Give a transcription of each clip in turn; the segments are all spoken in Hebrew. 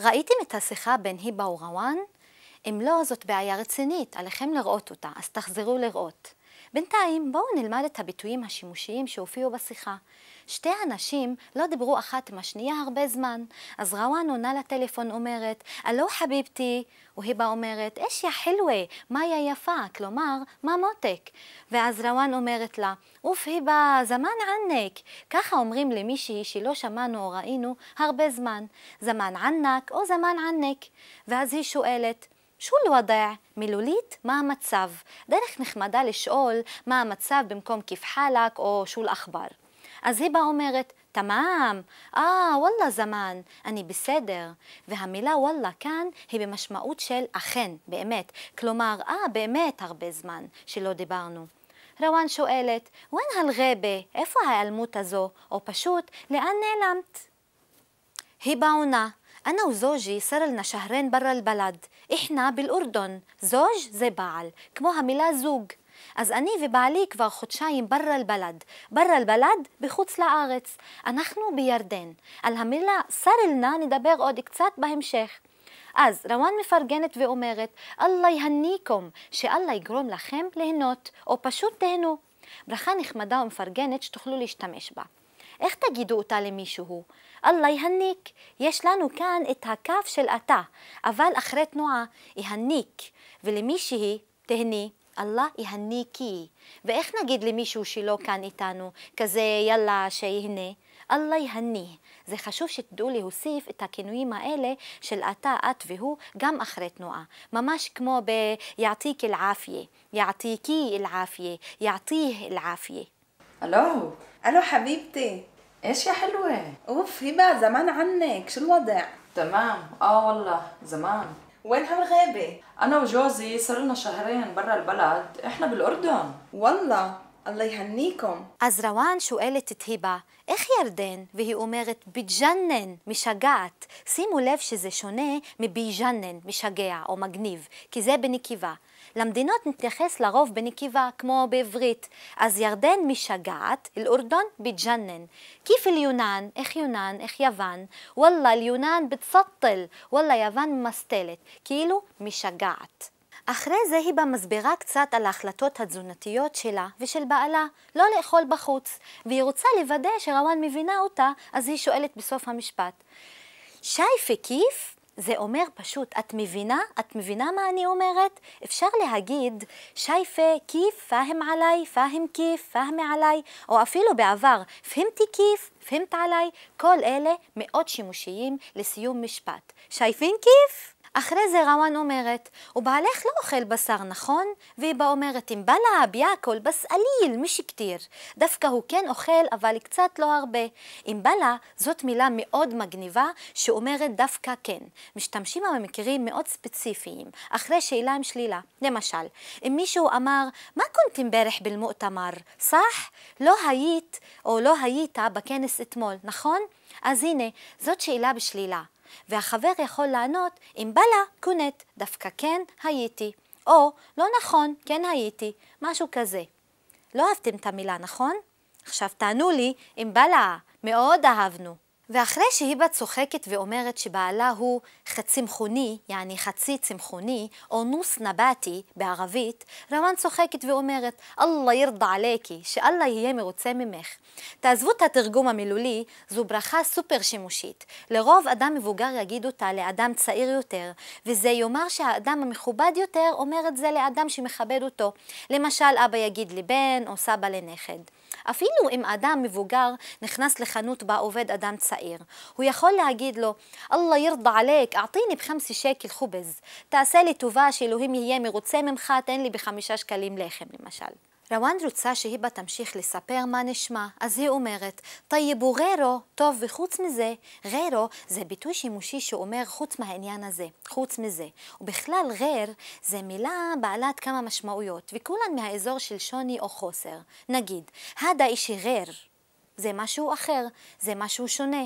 ראיתם את השיחה בין היבה ורוואן? אם לא, זאת בעיה רצינית, עליכם לראות אותה, אז תחזרו לראות. בינתיים בואו נלמד את הביטויים השימושיים שהופיעו בשיחה. שתי הנשים לא דיברו אחת עם השנייה הרבה זמן, אז רוואן עונה לטלפון אומרת, هلو حبيبتي, והיבה אומרת, إيش يا حلوة, מה יא יפה, כלומר, מה מותק? ואז רוואן אומרת לה, أوف هبة، زمان عنك. ככה אומרים למישהי שלא שמענו או ראינו הרבה זמן, זמן ענק או זמן ענק. ואז היא שואלת, שו אל-ודע? מילולית, מה המצב? דרך נחמדה לשאול מה המצב במקום כיף חלק או שו אל-אכבר. אז היבה אומרת, תמם, אה, וואלה זמן, אני בסדר. והמילה וואלה כאן היא במשמעות של אכן, באמת. כלומר, אה, באמת הרבה זמן שלא דיברנו. רוואן שואלת, ון הלגבה, איפה ההיעלמות הזו? או פשוט, לאן נעלמת? היבה עונה, أنا وزوجي صار لنا شهرين برا البلد إحنا بالأردن زوج זה בעל, כמו המילה זוג. אז אני ובעלי כבר חודשיים ברא אל-בלד. ברא אל-בלד בחוץ לארץ. אנחנו בירדן. על המילה סרלנה נדבר עוד קצת בהמשך. אז רוואן מפרגנת ואומרת, אללה יהניקום, שאללה יגרום לכם ליהנות, או פשוט תהנו. ברכה נחמדה ומפרגנת שתוכלו להשתמש בה. איך תגידו אותה למישהו? אללה יהניק, יש לנו כאן את הכף של אתה, אבל אחרי תנועה יהניק, ולמישהי תהני. אללה יהניקי. ואיך נגיד למישהו שלא כאן איתנו, כזה יאללה שיהנה? אללה יהני. זה חשוב שתדעו להוסיף את הכינויים האלה של אתה, את והוא, גם אחרי תנועה. ממש כמו ב"יעתיק אל-עפיה, יעתיקי אל-עפיה, יעתיה אל-עפיה. הלו, הלו חביבתי. إيش يا حلوة؟ أوف هبه زمان عنك شو الوضع؟ تمام. آه والله زمان. وين هالغيبه أنا وجوزي صار لنا شهرين برا البلد إحنا بالأردن. والله. الله يهنيكم אז רוואן שואלת את היבה, איך ירדן? והיא אומרת, בג'נן, משגעת. שימו לב שזה שונה מביג'נן, משגע או מגניב, כי זה בנקבה. למדינות נתייחס לרוב בנקבה, כמו בעברית. אז ירדן משגעת, אל-אורדון בג'נן. כיף אל-יונן, איך יונן, איך יוון. וואלה, אל-יונן בצטל, וואלה, יוון ממסטלת. כאילו, משגעת. אחרי זה היבה מסבירה קצת על ההחלטות התזונתיות שלה ושל בעלה לא לאכול בחוץ, והיא רוצה לוודא שרוואן מבינה אותה, אז היא שואלת בסוף המשפט, שייפה כיף? זה אומר פשוט, את מבינה? את מבינה מה אני אומרת? אפשר להגיד, שייפה כיף, פהם עליי, פהם כיף, פהמי עליי, או אפילו בעבר, פהמתי כיף, פהמת עליי, כל אלה מאוד שימושיים לסיום משפט. שייפין כיף? אחרי זה רוואן אומרת, ובעלך לא אוכל בשר, נכון? והיבה אומרת, אם בלה ביאכול בס עליל, מש כתיר. דווקא הוא כן אוכל, אבל קצת לא הרבה. אם בלה, זאת מילה מאוד מגניבה, שאומרת דווקא כן. משתמשים במקרים מאוד ספציפיים, אחרי שאלה עם שלילה. למשל, אם מישהו אמר, מה קונטים ברך בלמואתמר? סח? לא היית או לא היית בכנס אתמול, נכון? אז הנה, זאת שאלה בשלילה. והחבר יכול לענות אם בלה קונט, דווקא כן הייתי, או לא נכון, כן הייתי, משהו כזה. לא אהבתם את המילה, נכון? עכשיו תענו לי אם בלה, מאוד אהבנו. ואחרי שהיבה צוחקת ואומרת שבעלה הוא חצמחוני, יעני חצי צמחוני, או נוס נבטי בערבית, רוואן צוחקת ואומרת, אללה ירדה עליכי, שאללה יהיה מרוצה ממך. תעזבו את התרגום המילולי, זו ברכה סופר שימושית. לרוב אדם מבוגר יגיד אותה לאדם צעיר יותר, וזה יאמר שהאדם המכובד יותר אומר את זה לאדם שמכבד אותו. למשל, אבא יגיד לבן או סבא לנכד. אפילו אם אדם מבוגר נכנס לחנות בה עובד אדם צעיר, הוא יכול להגיד לו, אללה ירדה עליק, אעטיני בחמסי שקל חובז, תעשה לי טובה שאלוהים יהיה מרוצה ממך, תן לי בחמישה שקלים לחם למשל. רוואן רוצה שהיבה תמשיך לספר מה נשמע, אז היא אומרת, טייבו הוא ררו, טוב, וחוץ מזה, ררו זה ביטוי שימושי שאומר חוץ מהעניין הזה, חוץ מזה. ובכלל, רר זה מילה בעלת כמה משמעויות, וכולן מהאזור של שוני או חוסר. נגיד, הדא אישי רר, זה משהו אחר, זה משהו שונה.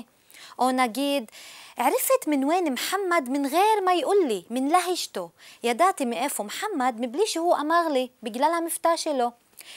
או נגיד, עריפת מן מוחמד מן ג'יר מה יאול לי, מן להשתו. ידעתי מאיפה מוחמד מבלי שהוא אמר לי, בגלל המבטא שלו.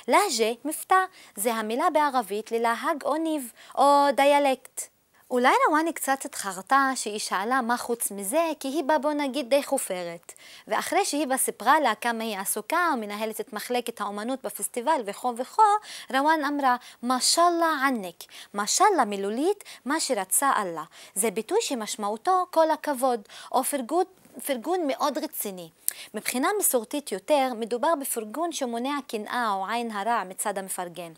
להג'ה, מבטא, זה המילה בערבית ללהג או ניב, או דיאלקט. אולי רוואני קצת התחרתה שהיא שאלה מה חוץ מזה, כי היא באה בוא נגיד די חופרת. ואחרי שהיא באה סיפרה לה כמה היא עסוקה ומנהלת את מחלקת האומנות בפסטיבל וכו וכו, רוואן אמרה, משאללה ענק. משאללה מילולית, מה שרצה אללה. זה ביטוי שמשמעותו כל הכבוד, או פרגון פרגון מאוד רציני. מבחינה מסורתית יותר, מדובר בפרגון שמונע קנאה או עין הרע מצד המפרגן.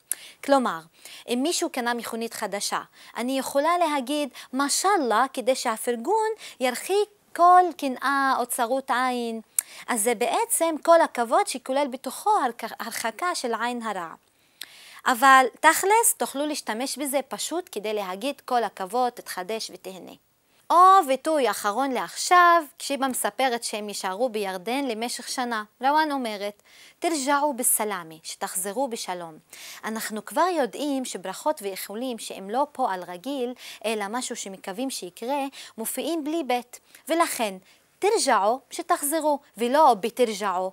כלומר, אם מישהו קנה מכונית חדשה, אני יכולה להגיד משאללה כדי שהפרגון ירחיק כל קנאה או צרות עין. אז זה בעצם כל הכבוד שכולל בתוכו הרחקה של עין הרע. אבל תכלס תוכלו להשתמש בזה פשוט כדי להגיד כל הכבוד, תתחדש ותהנה. או ביטוי אחרון לעכשיו, כשהיא מספרת שהם יישארו בירדן למשך שנה. רוואן אומרת, תרג'עו בסלאמי, שתחזרו בשלום. אנחנו כבר יודעים שברכות ואיחולים שהם לא פועל רגיל, אלא משהו שמקווים שיקרה, מופיעים בלי בית. ולכן, תרג'עו, שתחזרו, ולא בתרג'עו.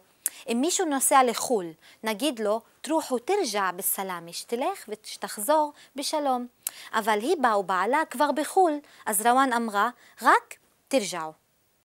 אם מישהו נוסע לחו"ל, נגיד לו, תרוחו תרג'ע בסלאמי, שתלך ושתחזור בשלום. אבל היא באה ובעלה כבר בחו"ל, אז רוואן אמרה, רק תרג'עו.